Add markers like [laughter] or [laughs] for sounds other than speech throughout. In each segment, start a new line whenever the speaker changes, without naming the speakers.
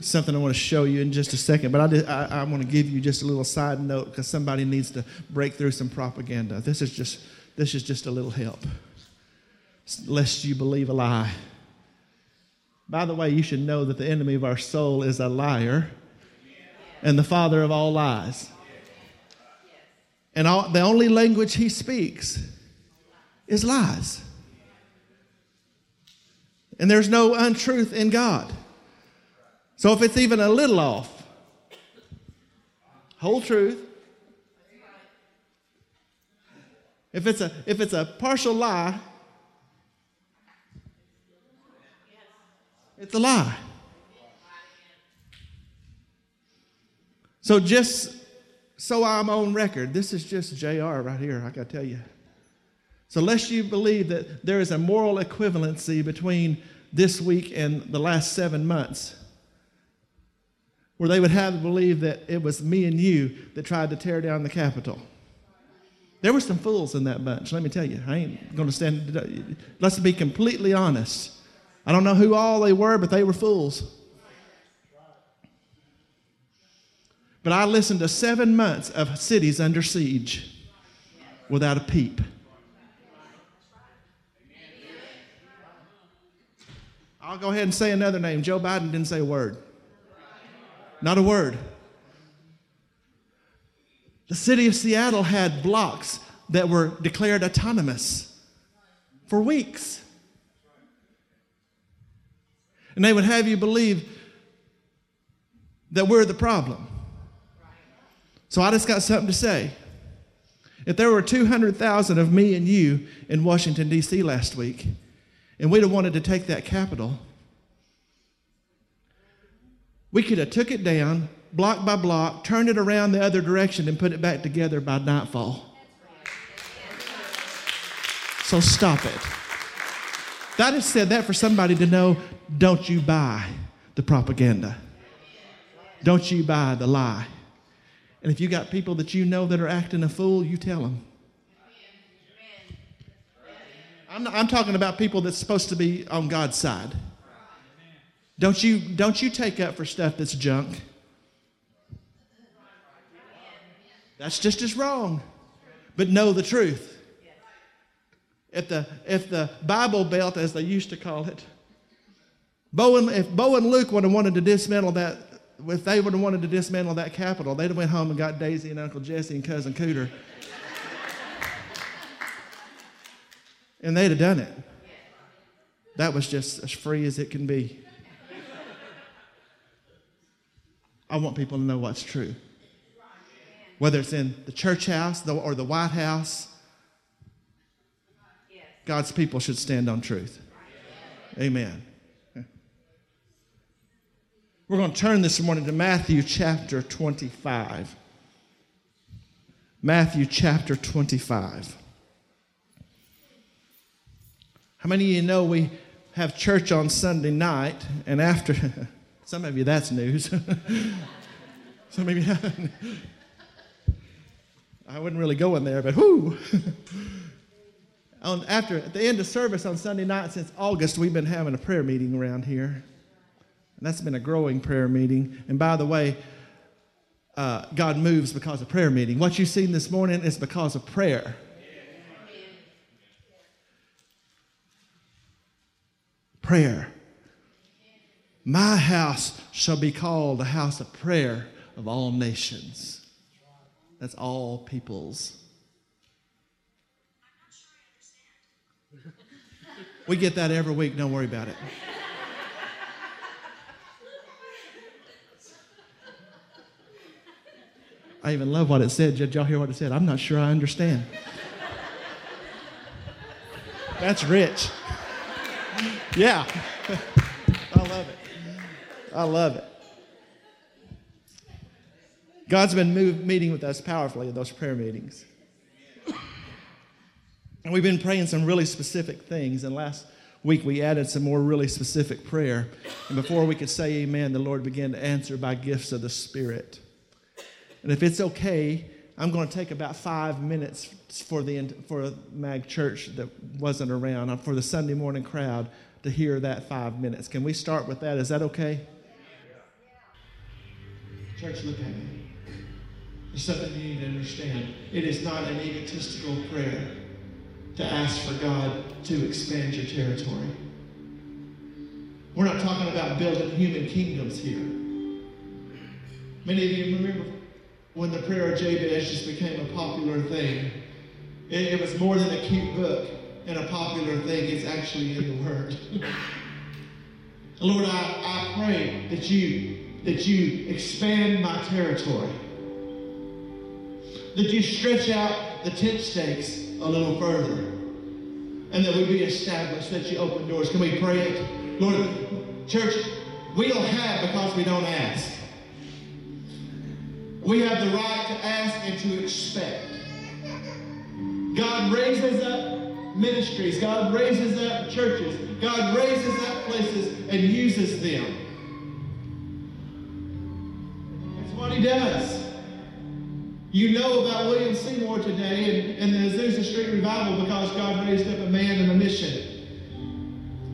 something I want to show you in just a second, but I, did, I, I want to give you just a little side note because somebody needs to break through some propaganda. This is just this is just a little help, lest you believe a lie. By the way, you should know that the enemy of our soul is a liar and the father of all lies. And all, the only language he speaks is lies. And there's no untruth in God. So if it's even a little off, whole truth. If it's a if it's a partial lie, it's a lie. So just so I'm on record, this is just JR right here, I got to tell you. So lest you believe that there is a moral equivalency between this week and the last seven months, where they would have to believe that it was me and you that tried to tear down the Capitol. There were some fools in that bunch, let me tell you. I ain't going to stand. Let's be completely honest. I don't know who all they were, but they were fools. But I listened to seven months of cities under siege without a peep. I'll go ahead and say another name. Joe Biden didn't say a word. Not a word. The city of Seattle had blocks that were declared autonomous for weeks. And they would have you believe that we're the problem. So I just got something to say. If there were 200,000 of me and you in Washington, D.C. last week, and we'd have wanted to take that Capitol, we could have took it down block by block, turned it around the other direction, and put it back together by nightfall. So stop it. That is said that for somebody to know don't you buy the propaganda. Don't you buy the lie. And if you got people that you know that are acting a fool, you tell them. I'm, not, I'm talking about people that's supposed to be on God's side. Don't you, don't you take up for stuff that's junk. That's just as wrong. But know the truth. If the, if the Bible Belt, as they used to call it, Bo and, if Bo and Luke would have wanted to dismantle that, if they would have wanted to dismantle that Capitol, they'd have went home and got Daisy and Uncle Jesse and Cousin Cooter. and they'd have done it. That was just as free as it can be. I want people to know what's true. Whether it's in the church house or the White House, God's people should stand on truth. Amen. We're going to turn this morning to Matthew chapter 25. Matthew chapter 25. How many of you know we have church on Sunday night, and after [laughs] Some of you, that's news. [laughs] Some of you, [laughs] I wouldn't really go in there, but whoo. [laughs] on, after, at the end of service on Sunday night since August, we've been having a prayer meeting around here. And that's been a growing prayer meeting. And by the way, uh, God moves because of prayer meeting. What you've seen this morning is because of prayer. Prayer. My house shall be called a house of prayer of all nations. That's all peoples. We get that every week, don't worry about it. I even love what it said. Did y'all hear what it said? I'm not sure I understand. That's rich. Yeah. [laughs] I love it. I love it. God's been move, meeting with us powerfully in those prayer meetings. And we've been praying some really specific things. And last week we added some more really specific prayer. And before we could say amen, the Lord began to answer by gifts of the Spirit. And if it's okay, I'm going to take about five minutes for the for Mag Church that wasn't around, for the Sunday morning crowd to hear that five minutes. Can we start with that? Is that okay? Church, look at me. There's something you need to understand. It is not an egotistical prayer to ask for God to expand your territory. We're not talking about building human kingdoms here. Many of you remember when the prayer of Jabez just became a popular thing. It, it was more than a cute book and a popular thing, it's actually in the Word. [laughs] Lord, I, I pray that you that you expand my territory. That you stretch out the tent stakes a little further. And that we be established, that you open doors. Can we pray it? Lord, church, we don't have because we don't ask. We have the right to ask and to expect. God raises up ministries. God raises up churches. God raises up places and uses them. What he does. You know about William Seymour today and, and the Azusa Street Revival because God raised up a man and a mission.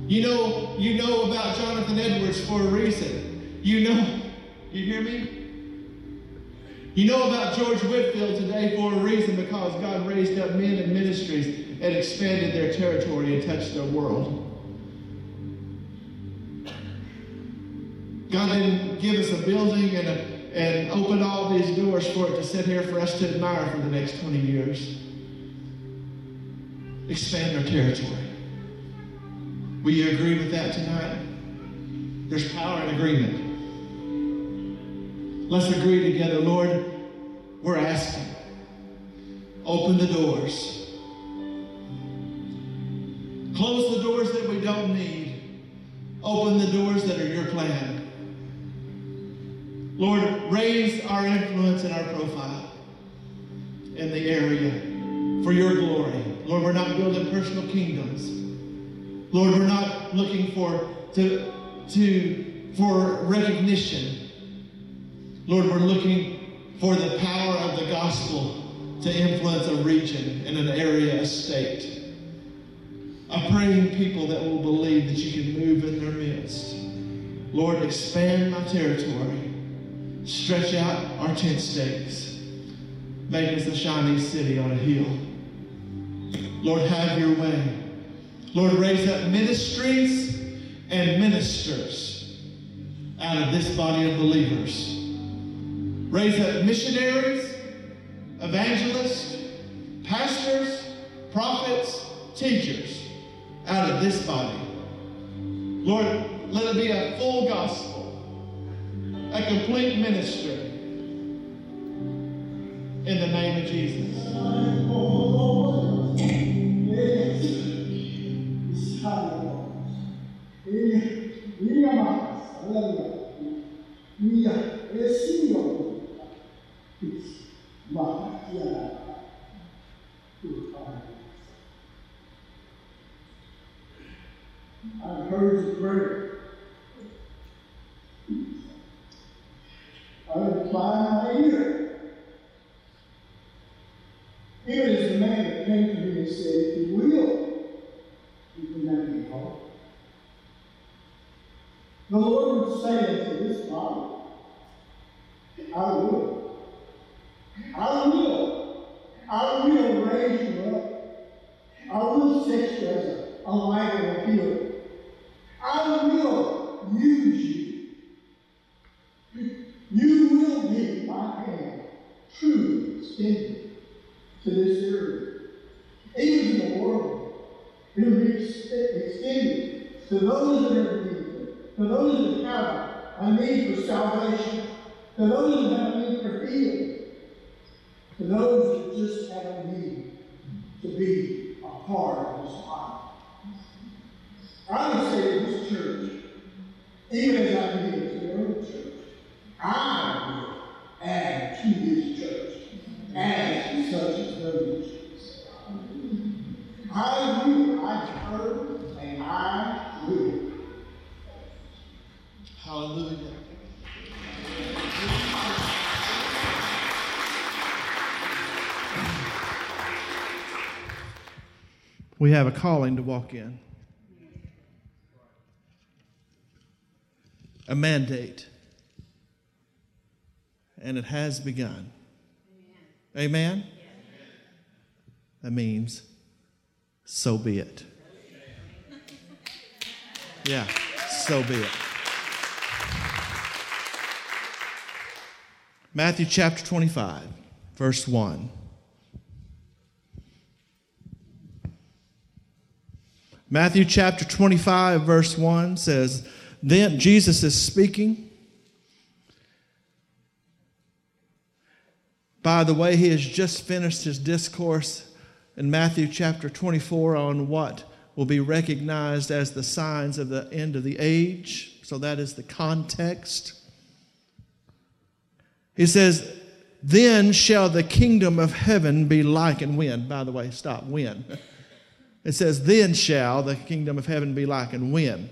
You know, you know about Jonathan Edwards for a reason. You know, you hear me? You know about George Whitefield today for a reason because God raised up men and ministries and expanded their territory and touched their world. God didn't give us a building and, a, and open all these doors for it to sit here for us to admire for the next 20 years. Expand our territory. Will you agree with that tonight? There's power in agreement. Let's agree together, Lord, we're asking. Open the doors. Close the doors that we don't need. Open the doors that are your plan. Lord, raise our influence and our profile in the area for your glory. Lord, we're not building personal kingdoms. Lord, we're not looking for to, to for recognition. Lord, we're looking for the power of the gospel to influence a region and an area, a state. A praying people that will believe that you can move in their midst. Lord, expand my territory. Stretch out our tent stakes. Make us a shining city on a hill. Lord, have your way. Lord, raise up ministries and ministers out of this body of believers. Raise up missionaries, evangelists, pastors, prophets, teachers out of this body. Lord, let it be a full gospel, a complete ministry. In the name of Jesus.
I've heard the prayer. Would ear. Here is the man that came to me and said, if you will, you can make me whole. The Lord would say unto this body, I will. I will. I will raise you up. I will set you as a, light on a hill. I will use. You will be my hand truly extended to this area. Even in the world, it will be ex- extended to those that are needy, to those that have a need for salvation, to those that have a need for healing, to those that just have a need to be a part of this body. I would say to this church, even as I did to the early church, I will add to this church as such as those. I will, I've heard, and I will.
Hallelujah. We have a calling to walk in, a mandate. and it has begun. Amen? Amen? That means, so be it. Yeah, so be it. Matthew chapter 25, verse 1. Matthew chapter 25, verse 1 says, Then Jesus is speaking. By the way, he has just finished his discourse in Matthew chapter 24 on what will be recognized as the signs of the end of the age. So that is the context. He says, Then shall the kingdom of heaven be like, and when? By the way, stop, when? [laughs] It says, Then shall the kingdom of heaven be like, and when?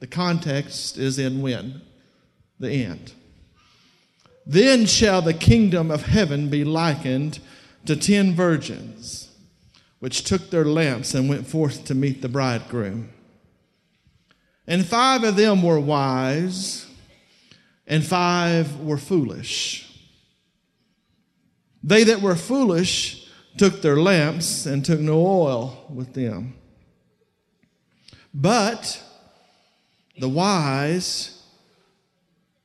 The context is in when? The end. Then shall the kingdom of heaven be likened to ten virgins, which took their lamps and went forth to meet the bridegroom. And five of them were wise, and five were foolish. They that were foolish took their lamps and took no oil with them. But the wise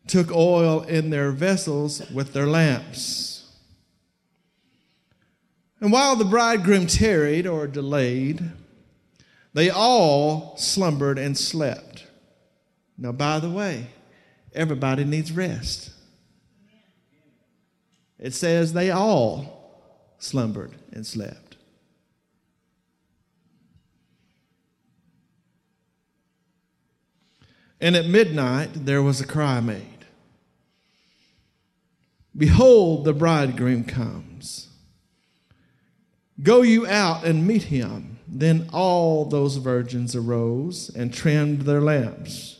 took oil in their vessels with their lamps. And while the bridegroom tarried or delayed, they all slumbered and slept. Now, by the way, everybody needs rest. It says they all slumbered and slept. And at midnight there was a cry made Behold, the bridegroom comes. Go you out and meet him. Then all those virgins arose and trimmed their lamps.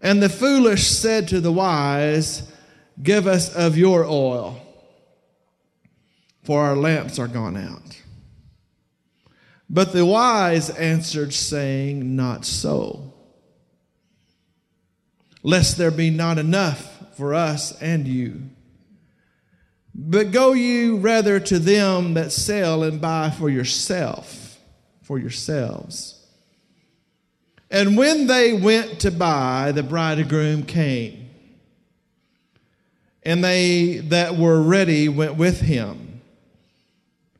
And the foolish said to the wise, Give us of your oil for our lamps are gone out. But the wise answered, saying, Not so, lest there be not enough for us and you. But go you rather to them that sell and buy for yourself, for yourselves. And when they went to buy, the bridegroom came. And they that were ready went with him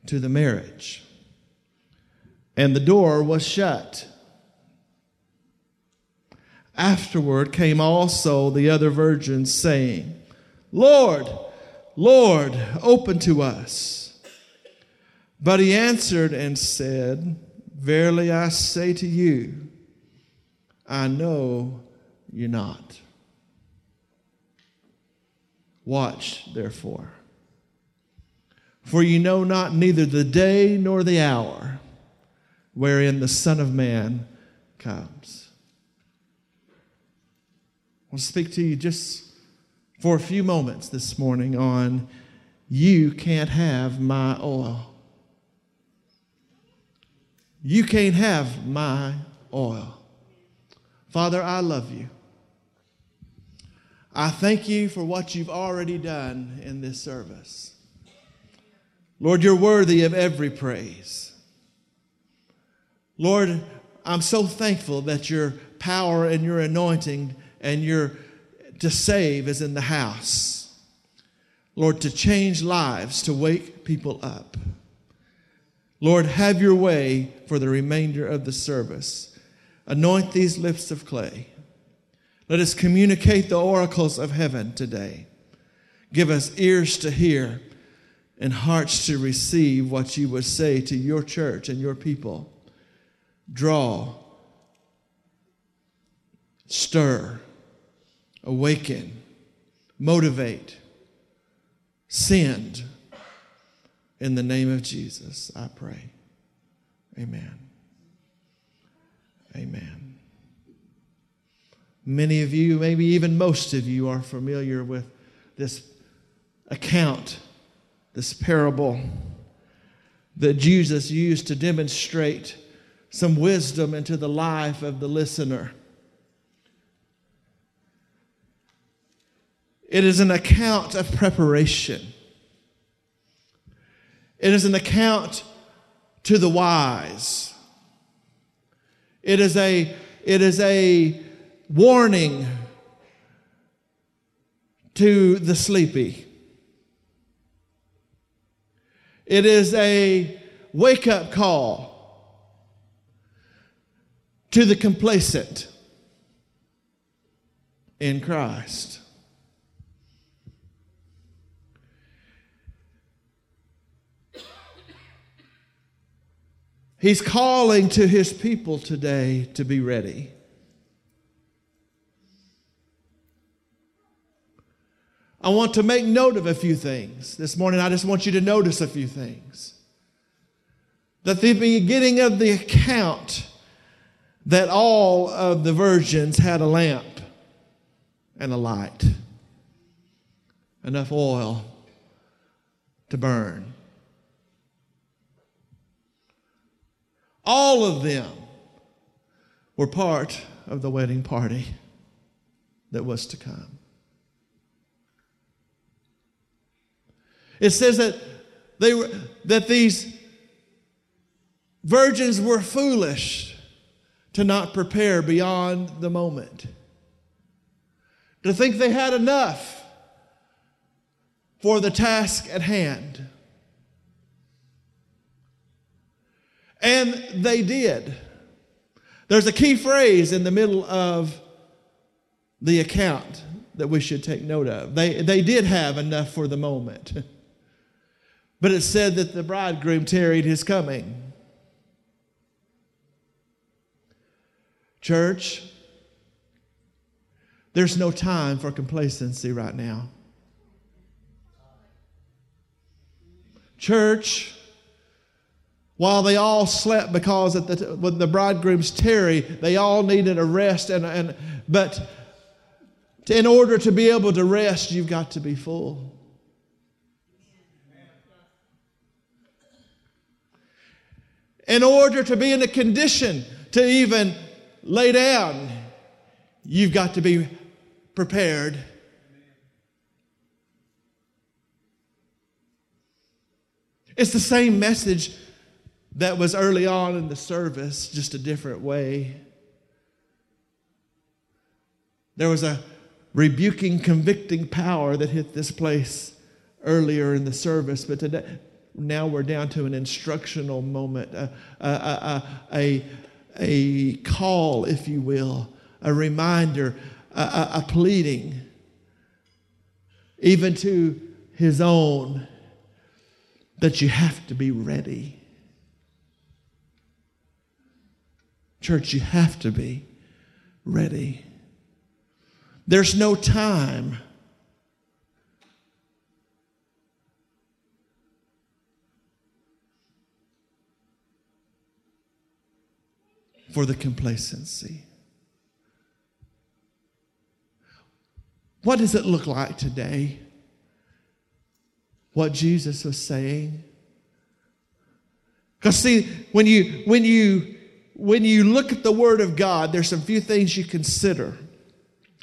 to the marriage. And the door was shut. Afterward came also the other virgins, saying, Lord, Lord, open to us. But he answered and said, Verily I say to you, I know you not. Watch, therefore for you know not neither the day nor the hour wherein the Son of Man comes. I want to speak to you just for a few moments this morning on you can't have my oil. You can't have my oil. Father, I love you. I thank you for what you've already done in this service. Lord, you're worthy of every praise. Lord, I'm so thankful that your power and your anointing and your to save is in the house. Lord, to change lives, to wake people up. Lord, have your way for the remainder of the service. Anoint these lips of clay. Let us communicate the oracles of heaven today. Give us ears to hear and hearts to receive what you would say to your church and your people. Draw, stir, awaken, motivate, send. In the name of Jesus, I pray. Amen. Amen. Many of you, maybe even most of you, are familiar with this account this parable that Jesus used to demonstrate some wisdom into the life of the listener. It is an account of preparation. It is an account to the wise. It is a, it is a warning to the sleepy. It is a wake up call to the complacent in Christ. He's calling to his people today to be ready. I want to make note of a few things. This morning, I just want you to notice a few things. That the beginning of the account, that all of the virgins had a lamp and a light, enough oil to burn. All of them were part of the wedding party that was to come. It says that they were that these virgins were foolish to not prepare beyond the moment. To think they had enough for the task at hand. And they did. There's a key phrase in the middle of the account that we should take note of. They, they did have enough for the moment. [laughs] But it said that the bridegroom tarried his coming. Church, there's no time for complacency right now. Church, while they all slept because at the, when the bridegroom's tarry, they all needed a rest. And, and, but in order to be able to rest, you've got to be full. In order to be in a condition to even lay down, you've got to be prepared. It's the same message that was early on in the service, just a different way. There was a rebuking, convicting power that hit this place earlier in the service, but today, now we're down to an instructional moment, a, a, a, a call, if you will, a reminder, a, a pleading, even to his own, that you have to be ready. Church, you have to be ready. There's no time for the complacency. What does it look like today? What Jesus was saying? Because see, when you when you when you look at the Word of God, there's some few things you consider,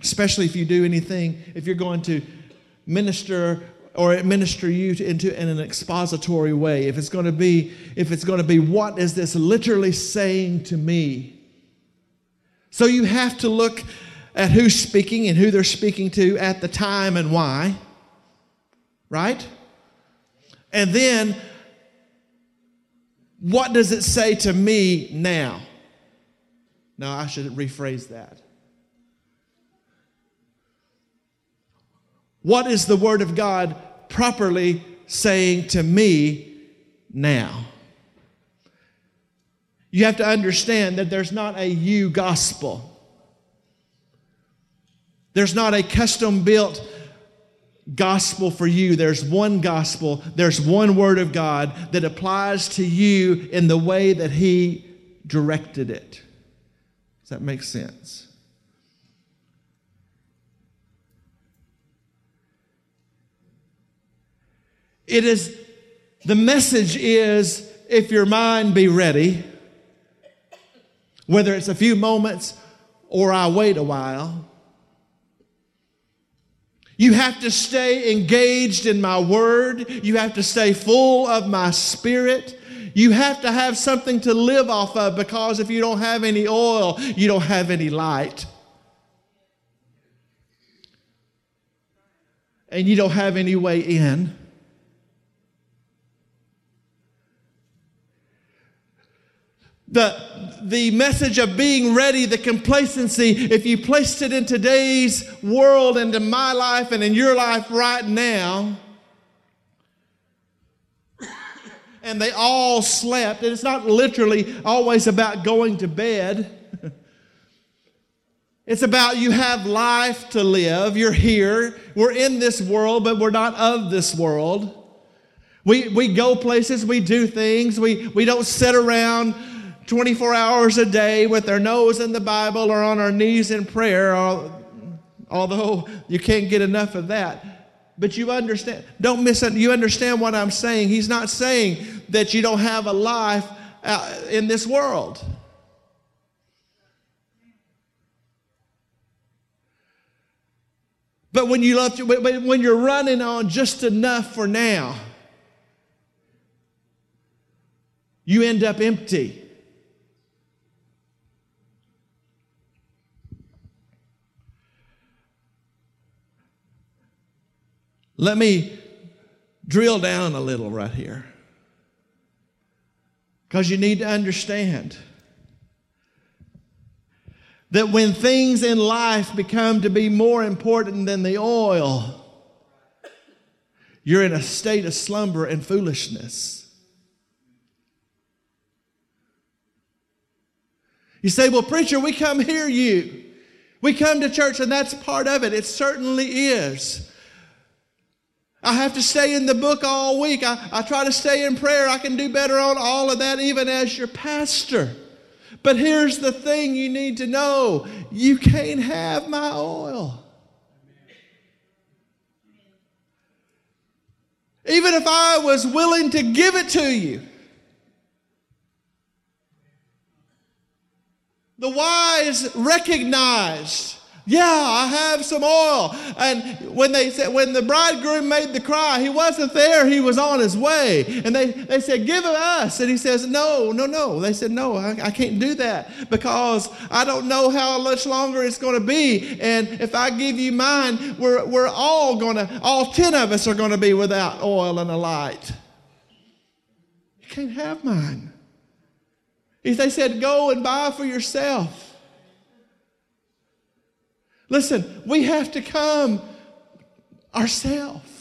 especially if you do anything, if you're going to minister or administer you to, into in an expository way. If it's going to be if it's going to be what is this literally saying to me? So you have to look at who's speaking and who they're speaking to at the time and why right? And then what does it say to me now? No i should rephrase that. What is the word of god properly saying to me now. You have to understand that there's not a you gospel. There's not a custom built gospel for you. There's one gospel, there's one word of God that applies to you in the way that He directed it. Does that make sense? It is, the message is if your mind be ready, whether it's a few moments or I wait a while, You have to stay engaged in my word. You have to stay full of my spirit. You have to have something to live off of because if you don't have any oil, you don't have any light. And you don't have any way in. The, the message of being ready, the complacency, if you placed it in today's world, into my life and in your life right now, and they all slept, and it's not literally always about going to bed. [laughs] It's about you have life to live. You're here. We're in this world, but we're not of this world. We, we go places, we do things, we, we don't sit around 24 hours a day with our nose in the Bible or on our knees in prayer, although you can't get enough of that. But you understand, don't miss it. You understand what I'm saying. He's not saying that you don't have a life uh, in this world. But when you love when you're running on just enough for now, you end up empty. Let me drill down a little right here. Because you need to understand that when things in life become to be more important than the oil, you're in a state of slumber and foolishness. You say, Well, preacher, we come hear you. We come to church, and that's part of it. It certainly is. I have to stay in the book all week. I, I try to stay in prayer. I can do better on all of that, even as your pastor. But here's the thing you need to know you can't have my oil. Even if I was willing to give it to you, the wise recognized yeah, I have some oil. And when they said, when the bridegroom made the cry, he wasn't there, he was on his way. And they, they said, Give it us. And he says, No, no, no. They said, No, I, I can't do that because I don't know how much longer it's going to be. And if I give you mine, we're, we're all going to, all 10 of us are going to be without oil and a light. You can't have mine. They said, Go and buy for yourself. Listen, we have to come ourselves.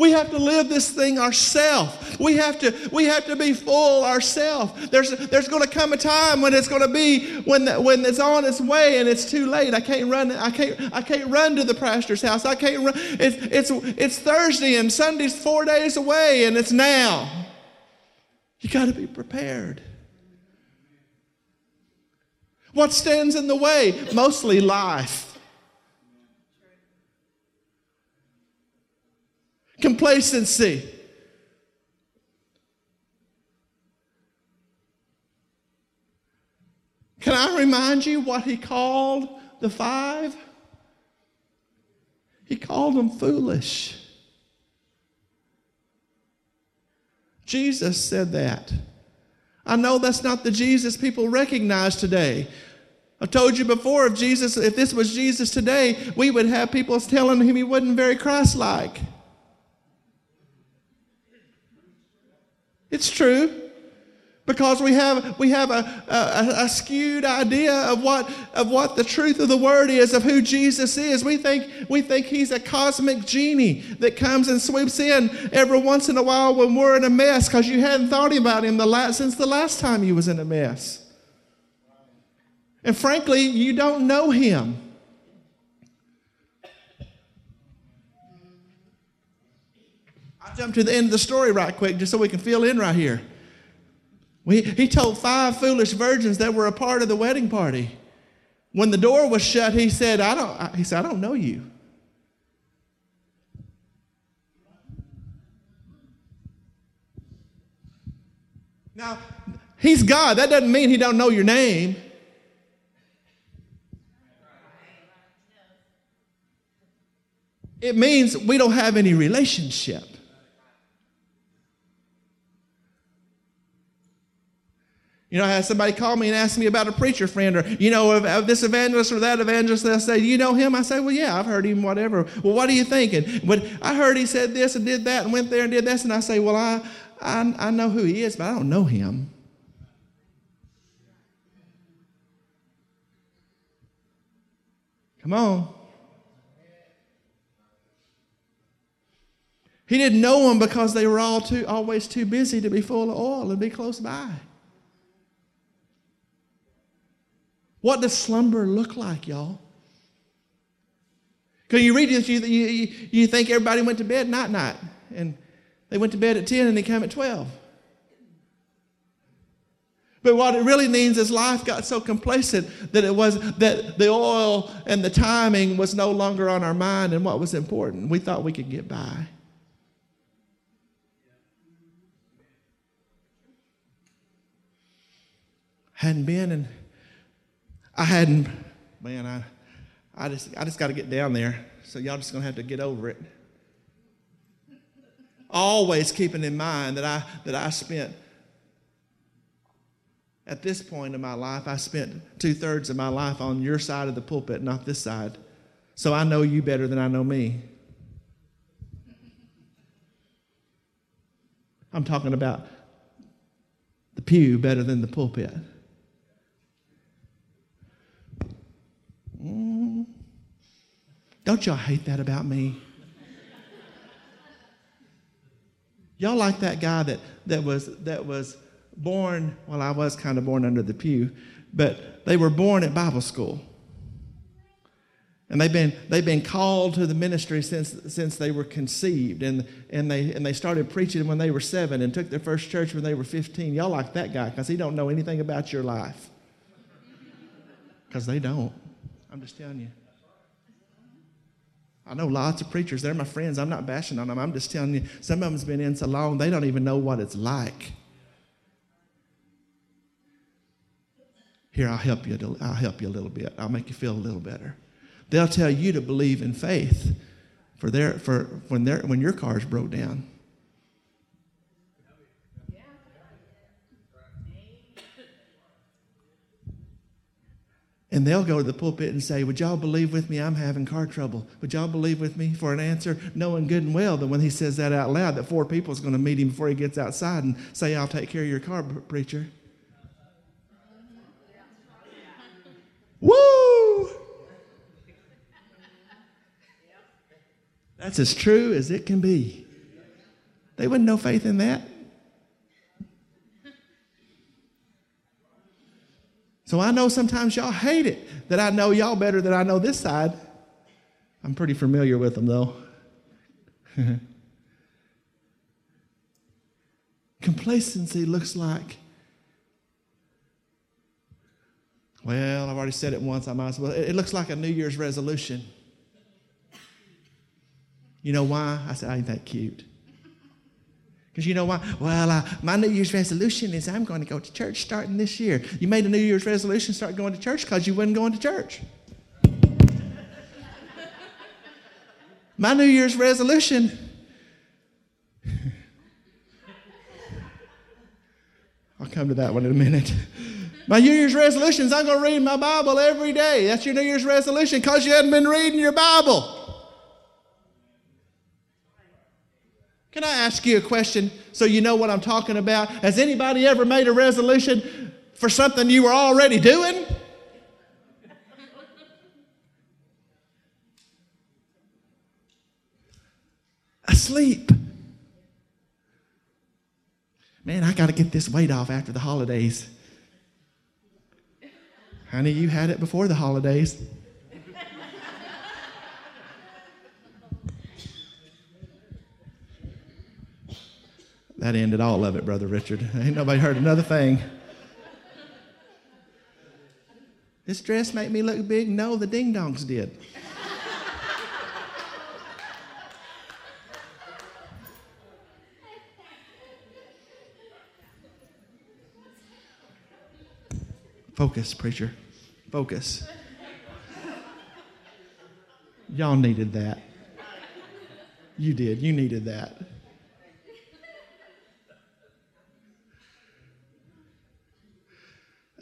We have to live this thing ourselves. We have to, we have to be full ourselves. There's, there's going to come a time when it's going to be when, the, when it's on its way and it's too late. I can't run. I can't. I can't run to the pastor's house. I can't run. It's, it's, it's Thursday and Sunday's four days away and it's now. You got to be prepared. What stands in the way? Mostly life. Complacency. Can I remind you what he called the five? He called them foolish. Jesus said that. I know that's not the Jesus people recognize today. I told you before, if Jesus, if this was Jesus today, we would have people telling him he wasn't very Christ-like. It's true because we have, we have a, a, a, skewed idea of what, of what the truth of the word is, of who Jesus is. We think, we think he's a cosmic genie that comes and sweeps in every once in a while when we're in a mess because you hadn't thought about him the last, since the last time you was in a mess. And frankly, you don't know him. I'll jump to the end of the story right quick just so we can fill in right here. We, he told five foolish virgins that were a part of the wedding party. When the door was shut, he said, I don't, he said, I don't know you. Now, he's God. That doesn't mean he don't know your name. It means we don't have any relationship. You know, I had somebody call me and ask me about a preacher friend or, you know, of, of this evangelist or that evangelist. They'll say, Do you know him? I say, Well, yeah, I've heard him, whatever. Well, what are you thinking? But I heard he said this and did that and went there and did this. And I say, Well, I, I, I know who he is, but I don't know him. Come on. He didn't know them because they were all too, always too busy to be full of oil and be close by. What does slumber look like, y'all? Because you read this, you, you, you think everybody went to bed night night, and they went to bed at 10 and they came at 12. But what it really means is life got so complacent that it was that the oil and the timing was no longer on our mind and what was important. We thought we could get by. Hadn't been and I hadn't, man, I, I just, I just got to get down there. So y'all just gonna have to get over it. Always keeping in mind that I that I spent at this point in my life, I spent two thirds of my life on your side of the pulpit, not this side. So I know you better than I know me. I'm talking about the pew better than the pulpit. Don't y'all hate that about me? Y'all like that guy that, that was that was born, well, I was kind of born under the pew, but they were born at Bible school. And they've been, they've been called to the ministry since, since they were conceived. And, and, they, and they started preaching when they were seven and took their first church when they were 15. Y'all like that guy because he don't know anything about your life. Because they don't. I'm just telling you. I know lots of preachers. They're my friends. I'm not bashing on them. I'm just telling you, some of them's been in so long, they don't even know what it's like. Here, I'll help you. I'll help you a little bit. I'll make you feel a little better. They'll tell you to believe in faith for their, for when, their, when your car's broke down. And they'll go to the pulpit and say, Would y'all believe with me? I'm having car trouble. Would y'all believe with me for an answer? Knowing good and well that when he says that out loud, that four people is going to meet him before he gets outside and say, I'll take care of your car, preacher. Woo! That's as true as it can be. They wouldn't know faith in that. So I know sometimes y'all hate it that I know y'all better than I know this side. I'm pretty familiar with them though. [laughs] Complacency looks like, well, I've already said it once, I might as well. It looks like a New Year's resolution. You know why? I said, I ain't that cute. Because you know why? Well, uh, my New Year's resolution is I'm going to go to church starting this year. You made a New Year's resolution start going to church because you wasn't going to church. my New Year's resolution. [laughs] I'll come to that one in a minute. My New Year's resolution is I'm going to read my Bible every day. That's your New Year's resolution because you hadn't been reading your Bible. Can I ask you a question so you know what I'm talking about? Has anybody ever made a resolution for something you were already doing? Asleep. Man, I got to get this weight off after the holidays. Honey, you had it before the holidays. That ended all of it, Brother Richard. Ain't nobody heard another thing. This dress make me look big? No, the ding dongs did. Focus, preacher. Focus. Y'all needed that. You did. You needed that.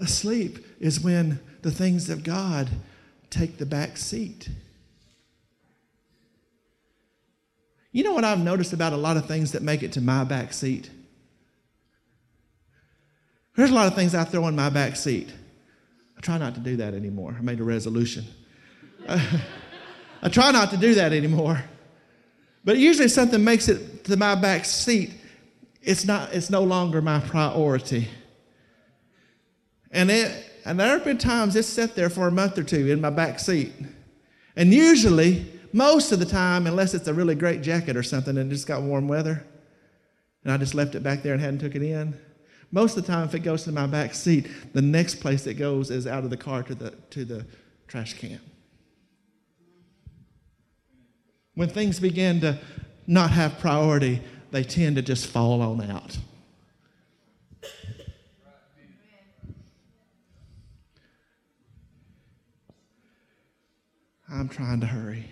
Asleep is when the things of God take the back seat. You know what I've noticed about a lot of things that make it to my back seat? There's a lot of things I throw in my back seat. I try not to do that anymore. I made a resolution. [laughs] I try not to do that anymore. But usually something makes it to my back seat, it's not it's no longer my priority. And it and there have been times it's sat there for a month or two in my back seat. And usually, most of the time, unless it's a really great jacket or something and it just got warm weather, and I just left it back there and hadn't took it in, most of the time, if it goes to my back seat, the next place it goes is out of the car to the, to the trash can. When things begin to not have priority, they tend to just fall on out. I'm trying to hurry.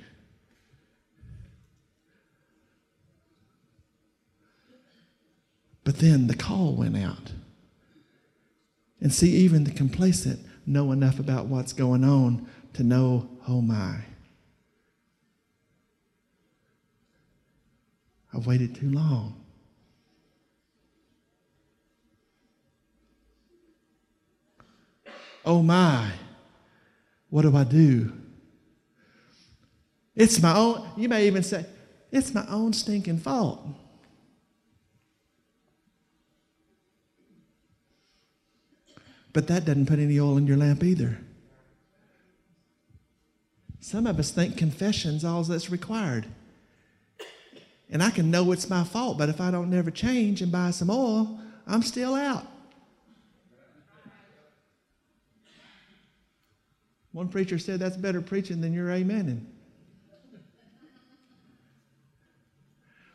But then the call went out. And see, even the complacent know enough about what's going on to know, oh my. I've waited too long. Oh my, what do I do? It's my own, you may even say, it's my own stinking fault. But that doesn't put any oil in your lamp either. Some of us think confession's all that's required. And I can know it's my fault, but if I don't never change and buy some oil, I'm still out. One preacher said that's better preaching than you're amening.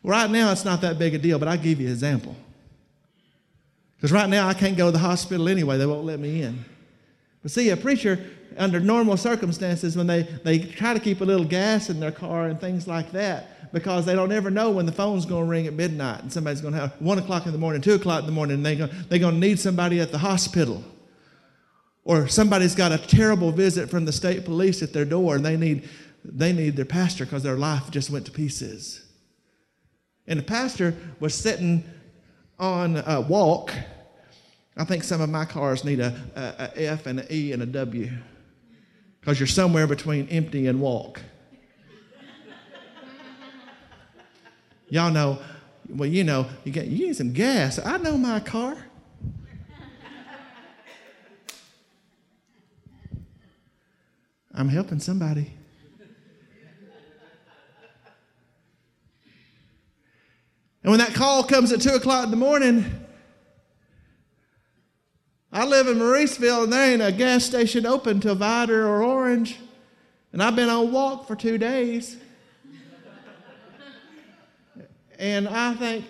Right now, it's not that big a deal, but I'll give you an example. Because right now I can't go to the hospital anyway, they won't let me in. But see, a preacher, under normal circumstances, when they, they try to keep a little gas in their car and things like that, because they don't ever know when the phone's going to ring at midnight and somebody's going to have 1 o'clock in the morning, 2 o'clock in the morning, and they're going, they're to need somebody at the hospital. Or somebody's got a terrible visit from the state police at their door and they need, they need their pastor because their life just went to pieces. And the pastor was sitting on a walk, I think some of my cars need a, a, a F and an E and a W because you're somewhere between empty and walk. Y'all know, well, you know, you, get, you need some gas. I know my car. I'm helping somebody. When that call comes at 2 o'clock in the morning, I live in Mauriceville and there ain't a gas station open till Vidor or Orange. And I've been on walk for two days. and I think,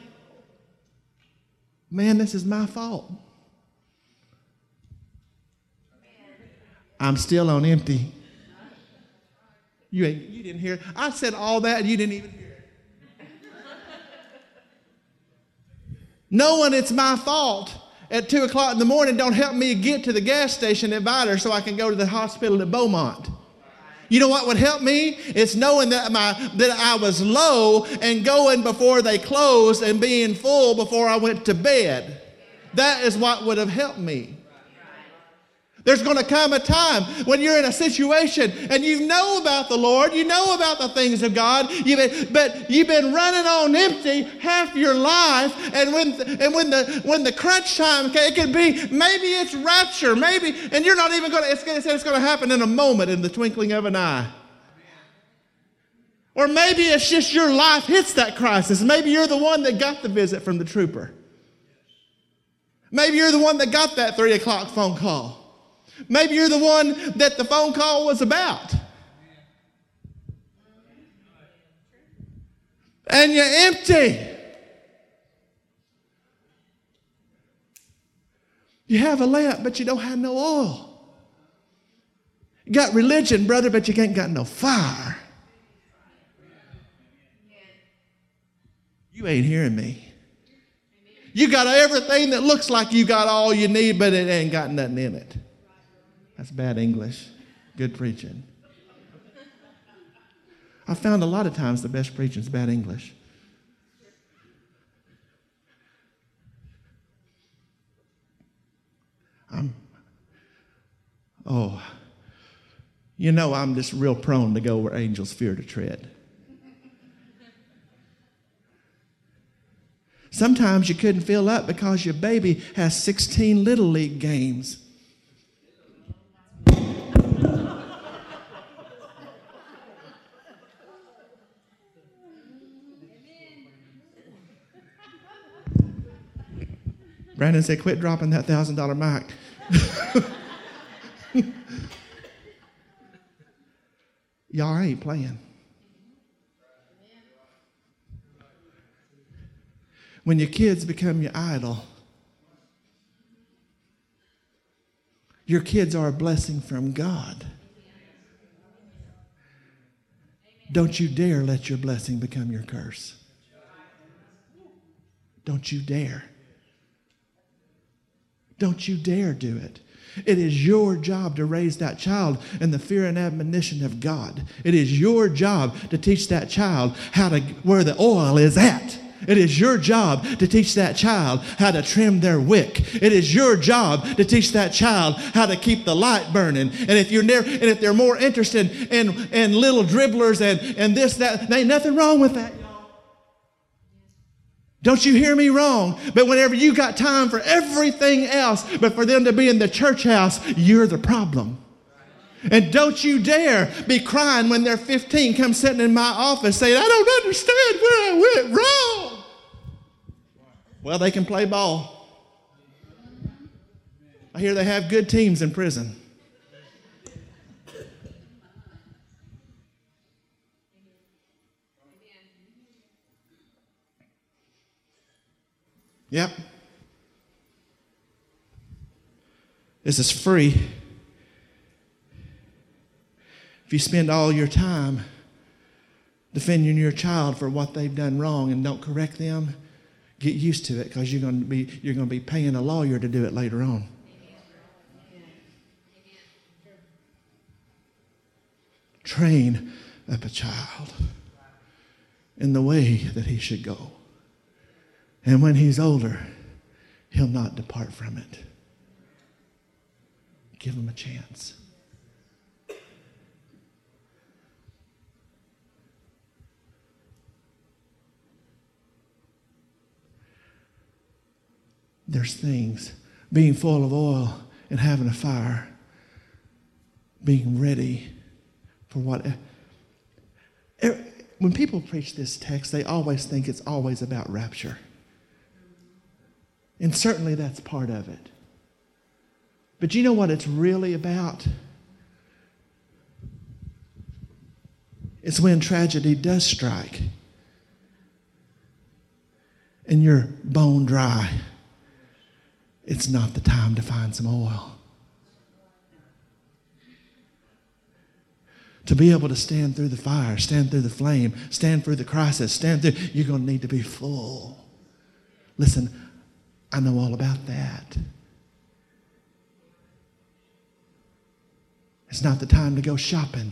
man, this is my fault. I'm still on empty. You, ain't, you didn't hear. I said all that and you didn't even Knowing it's my fault at 2 o'clock in the morning don't help me get to the gas station at Vidor so I can go to the hospital at Beaumont. You know what would help me? It's knowing that, my, that I was low and going before they closed and being full before I went to bed. That is what would have helped me. There's going to come a time when you're in a situation and you know about the Lord, you know about the things of God, you've been, but you've been running on empty half your life. And when and when the when the crunch time, it could be maybe it's rapture, maybe, and you're not even going to. It's going to it's going to happen in a moment, in the twinkling of an eye. Or maybe it's just your life hits that crisis. Maybe you're the one that got the visit from the trooper. Maybe you're the one that got that three o'clock phone call. Maybe you're the one that the phone call was about. And you're empty. You have a lamp, but you don't have no oil. You got religion, brother, but you ain't got no fire. You ain't hearing me. You got everything that looks like you got all you need, but it ain't got nothing in it. That's bad English. Good preaching. I found a lot of times the best preaching is bad English. I'm, oh, you know, I'm just real prone to go where angels fear to tread. Sometimes you couldn't fill up because your baby has 16 little league games. Brandon said, quit dropping that $1,000 mic. [laughs] Y'all ain't playing. When your kids become your idol, your kids are a blessing from God. Don't you dare let your blessing become your curse. Don't you dare. Don't you dare do it. It is your job to raise that child in the fear and admonition of God. It is your job to teach that child how to where the oil is at. It is your job to teach that child how to trim their wick. It is your job to teach that child how to keep the light burning. And if you're never, and if they're more interested in, in little dribblers and, and this, that, there ain't nothing wrong with that. Don't you hear me wrong? But whenever you got time for everything else, but for them to be in the church house, you're the problem. And don't you dare be crying when they're 15, come sitting in my office saying, I don't understand where I went wrong. Well, they can play ball. I hear they have good teams in prison. Yep. This is free. If you spend all your time defending your child for what they've done wrong and don't correct them, get used to it because you're going to be you're going to be paying a lawyer to do it later on. Train up a child in the way that he should go. And when he's older, he'll not depart from it. Give him a chance. There's things being full of oil and having a fire, being ready for what. When people preach this text, they always think it's always about rapture. And certainly that's part of it. But you know what it's really about? It's when tragedy does strike and you're bone dry. It's not the time to find some oil. To be able to stand through the fire, stand through the flame, stand through the crisis, stand through, you're going to need to be full. Listen, I know all about that. It's not the time to go shopping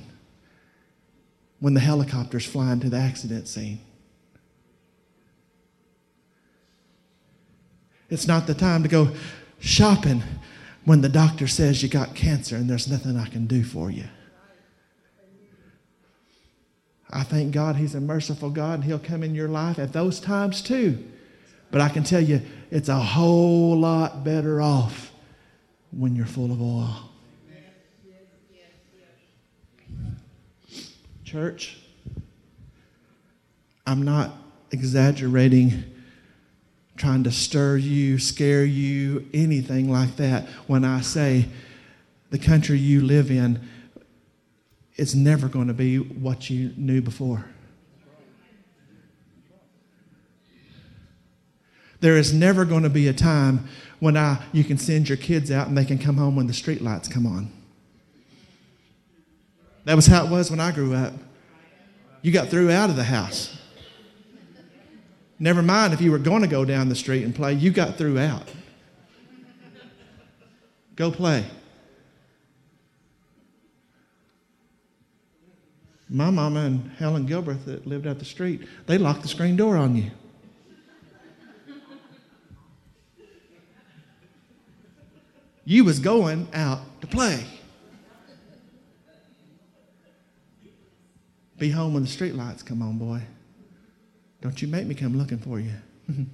when the helicopter's flying to the accident scene. It's not the time to go shopping when the doctor says you got cancer and there's nothing I can do for you. I thank God He's a merciful God and He'll come in your life at those times too. But I can tell you, it's a whole lot better off when you're full of oil. Church, I'm not exaggerating, trying to stir you, scare you, anything like that when I say the country you live in is never going to be what you knew before. There is never going to be a time when I, you can send your kids out and they can come home when the street lights come on. That was how it was when I grew up. You got threw out of the house. Never mind if you were going to go down the street and play, you got through out. Go play. My mama and Helen Gilbert that lived out the street, they locked the screen door on you. You was going out to play. Be home when the street lights come on, boy. Don't you make me come looking for you. [laughs] come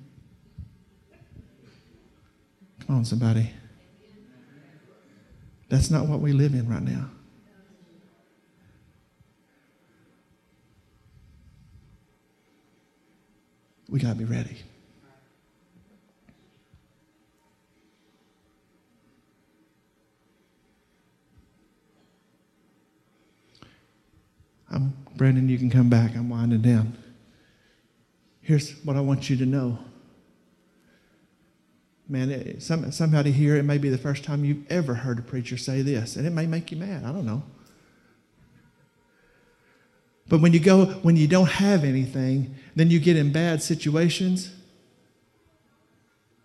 on, somebody. That's not what we live in right now. We got to be ready. I'm, Brandon, you can come back. I'm winding down. Here's what I want you to know. Man, it, some, somebody here, it may be the first time you've ever heard a preacher say this, and it may make you mad. I don't know. But when you go, when you don't have anything, then you get in bad situations.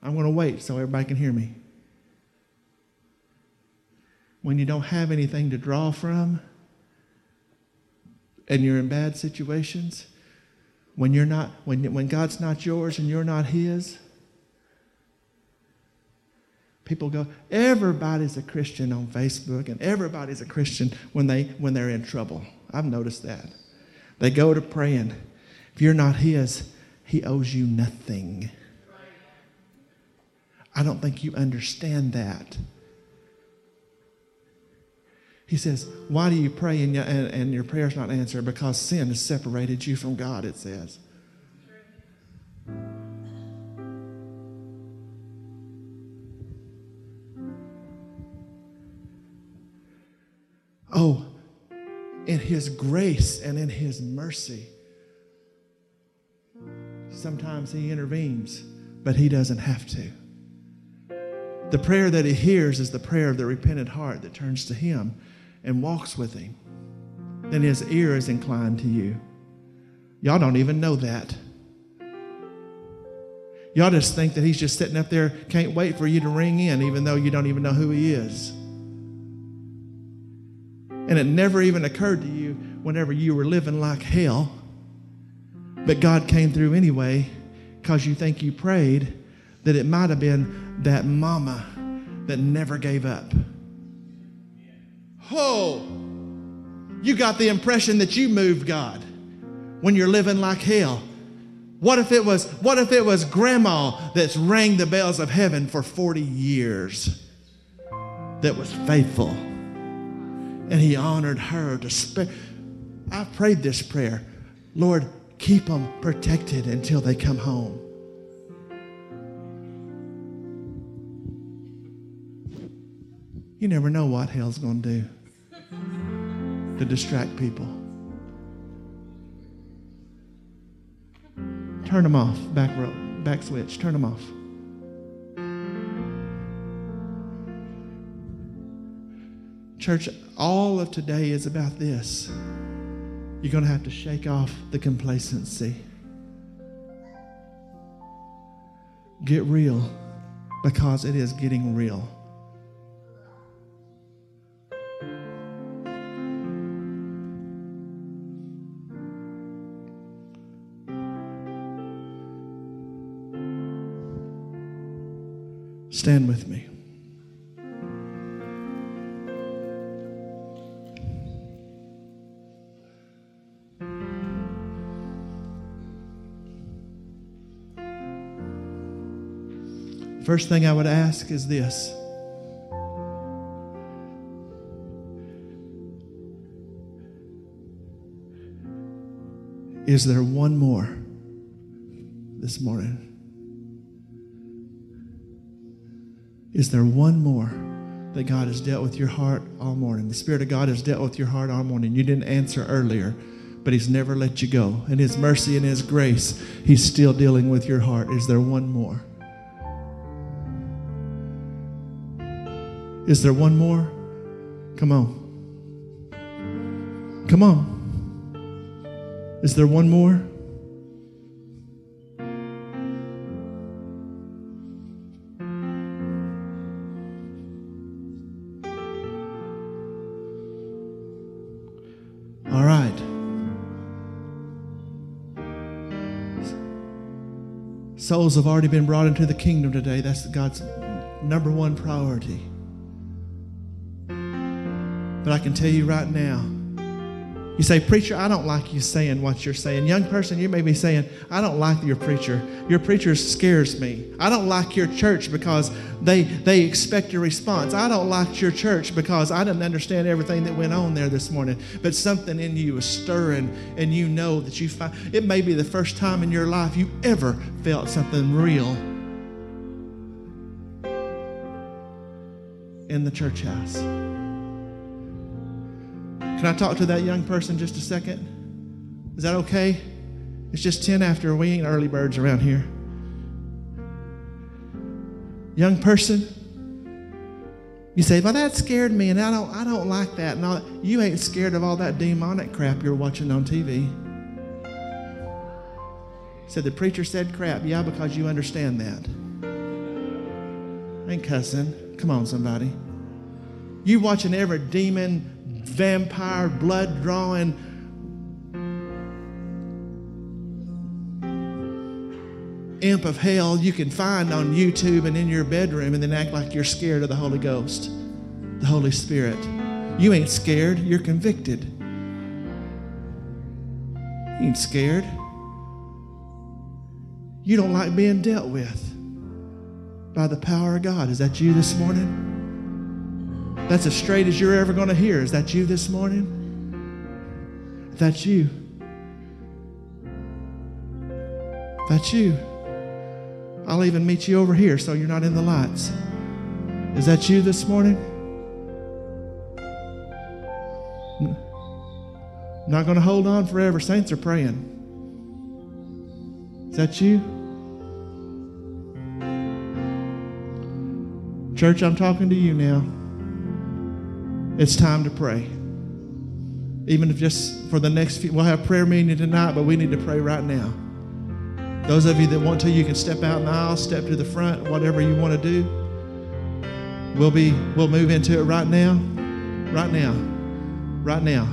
I'm going to wait so everybody can hear me. When you don't have anything to draw from, and you're in bad situations, when you're not, when, when God's not yours and you're not His, people go, everybody's a Christian on Facebook and everybody's a Christian when they when they're in trouble. I've noticed that. They go to praying. If you're not His, He owes you nothing. I don't think you understand that. He says, Why do you pray and, and, and your prayer's not answered? Because sin has separated you from God, it says. Oh, in His grace and in His mercy, sometimes He intervenes, but He doesn't have to. The prayer that He hears is the prayer of the repentant heart that turns to Him and walks with him, then his ear is inclined to you. Y'all don't even know that. Y'all just think that he's just sitting up there, can't wait for you to ring in, even though you don't even know who he is. And it never even occurred to you whenever you were living like hell, but God came through anyway because you think you prayed that it might have been that mama that never gave up. Oh, you got the impression that you moved God when you're living like hell. What if it was what if it was grandma that's rang the bells of heaven for 40 years that was faithful and he honored her to spare I prayed this prayer. Lord, keep them protected until they come home. You never know what hell's going to do to distract people. Turn them off, back row, back switch, turn them off. Church, all of today is about this. You're going to have to shake off the complacency. Get real because it is getting real. Stand with me. First thing I would ask is this. Is there one more this morning? Is there one more that God has dealt with your heart all morning? The Spirit of God has dealt with your heart all morning. You didn't answer earlier, but He's never let you go. In His mercy and His grace, He's still dealing with your heart. Is there one more? Is there one more? Come on. Come on. Is there one more? Souls have already been brought into the kingdom today. That's God's number one priority. But I can tell you right now, you say, Preacher, I don't like you saying what you're saying. Young person, you may be saying, I don't like your preacher. Your preacher scares me. I don't like your church because they, they expect a response. I don't like your church because I didn't understand everything that went on there this morning. But something in you is stirring, and you know that you find it may be the first time in your life you ever felt something real in the church house. Can I talk to that young person just a second? Is that okay? It's just 10 after. We ain't early birds around here. Young person, you say, well, that scared me, and I don't, I don't like that. No, you ain't scared of all that demonic crap you're watching on TV. Said the preacher said crap. Yeah, because you understand that. Ain't cussing. Come on, somebody. You watching every demon, vampire, blood drawing, imp of hell you can find on YouTube and in your bedroom and then act like you're scared of the Holy Ghost, the Holy Spirit. You ain't scared, you're convicted. You ain't scared. You don't like being dealt with by the power of God. Is that you this morning? That's as straight as you're ever going to hear. Is that you this morning? That's you. That's you. I'll even meet you over here so you're not in the lights. Is that you this morning? Not going to hold on forever. Saints are praying. Is that you? Church, I'm talking to you now. It's time to pray. Even if just for the next few, we'll have prayer meeting tonight, but we need to pray right now. Those of you that want to, you can step out in the aisle, step to the front, whatever you want to do. We'll be, we'll move into it right now, right now, right now.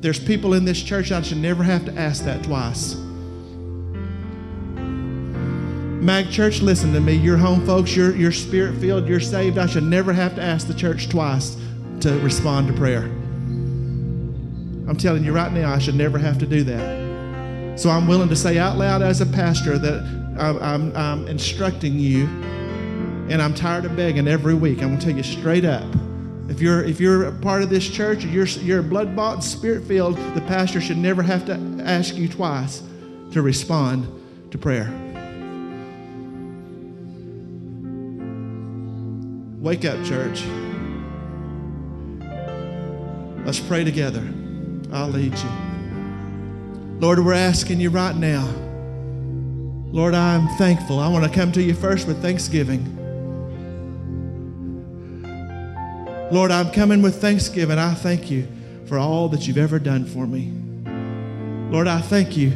There's people in this church I should never have to ask that twice. Mag Church, listen to me. You're home folks, you're, you're spirit filled, you're saved. I should never have to ask the church twice to respond to prayer. I'm telling you right now, I should never have to do that. So I'm willing to say out loud as a pastor that I'm, I'm, I'm instructing you, and I'm tired of begging every week. I'm going to tell you straight up. If you're if you're a part of this church, you're you're blood bought, spirit filled, the pastor should never have to ask you twice to respond to prayer. Wake up, church. Let's pray together. I'll lead you. Lord, we're asking you right now. Lord, I'm thankful. I want to come to you first with thanksgiving. Lord, I'm coming with thanksgiving. I thank you for all that you've ever done for me. Lord, I thank you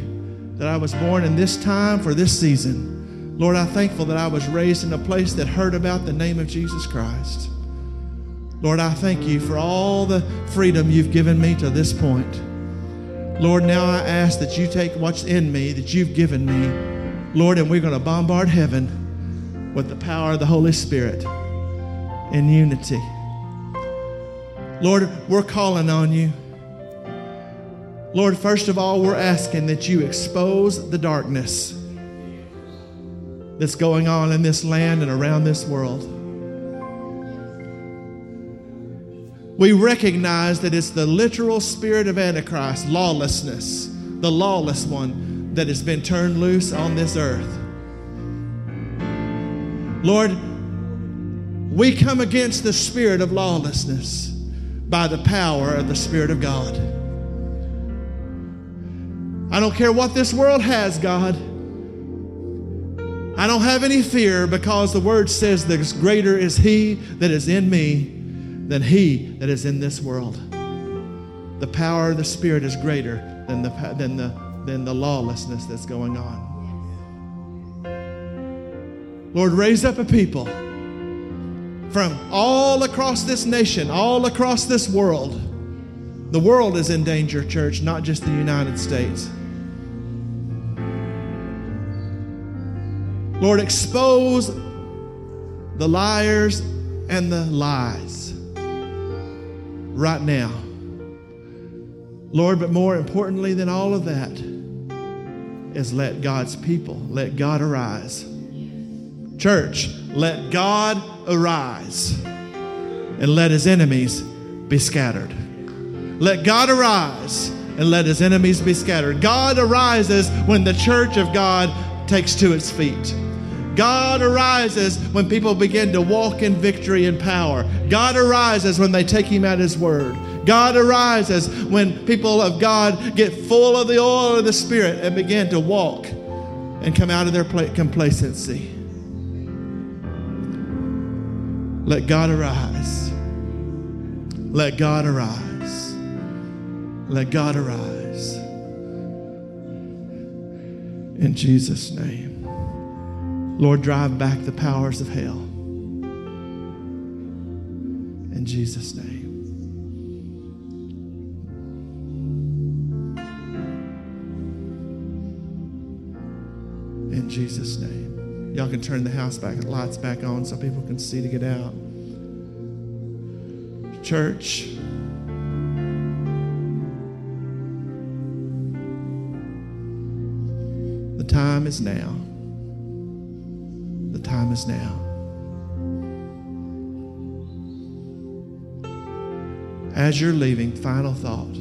that I was born in this time for this season. Lord, I'm thankful that I was raised in a place that heard about the name of Jesus Christ. Lord, I thank you for all the freedom you've given me to this point. Lord, now I ask that you take what's in me that you've given me, Lord, and we're going to bombard heaven with the power of the Holy Spirit in unity. Lord, we're calling on you. Lord, first of all, we're asking that you expose the darkness that's going on in this land and around this world. We recognize that it's the literal spirit of Antichrist, lawlessness, the lawless one that has been turned loose on this earth. Lord, we come against the spirit of lawlessness by the power of the Spirit of God. I don't care what this world has, God. I don't have any fear because the word says that greater is he that is in me than he that is in this world. The power of the Spirit is greater than the, than the, than the lawlessness that's going on. Lord, raise up a people from all across this nation, all across this world, The world is in danger, church, not just the United States. Lord, expose the liars and the lies right now. Lord, but more importantly than all of that is let God's people, let God arise. Church, let God arise and let his enemies be scattered. Let God arise and let his enemies be scattered. God arises when the church of God takes to its feet. God arises when people begin to walk in victory and power. God arises when they take Him at His word. God arises when people of God get full of the oil of the Spirit and begin to walk and come out of their complacency. Let God arise. Let God arise. Let God arise. In Jesus' name. Lord, drive back the powers of hell. In Jesus' name. In Jesus' name. Y'all can turn the house back, lights back on so people can see to get out. Church. The time is now. Time is now. As you're leaving, final thought,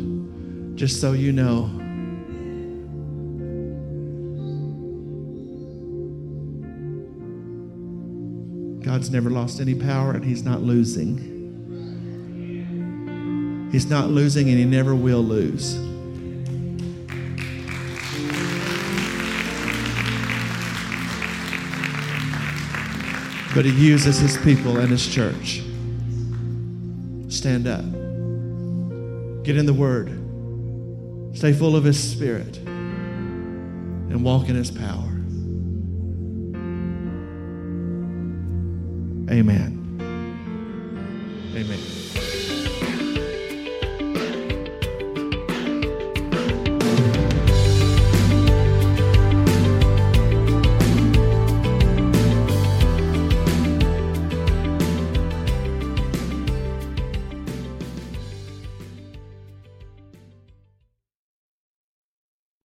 just so you know. God's never lost any power and He's not losing. He's not losing and He never will lose. But he uses his people and his church. Stand up. Get in the Word. Stay full of his Spirit. And walk in his power. Amen.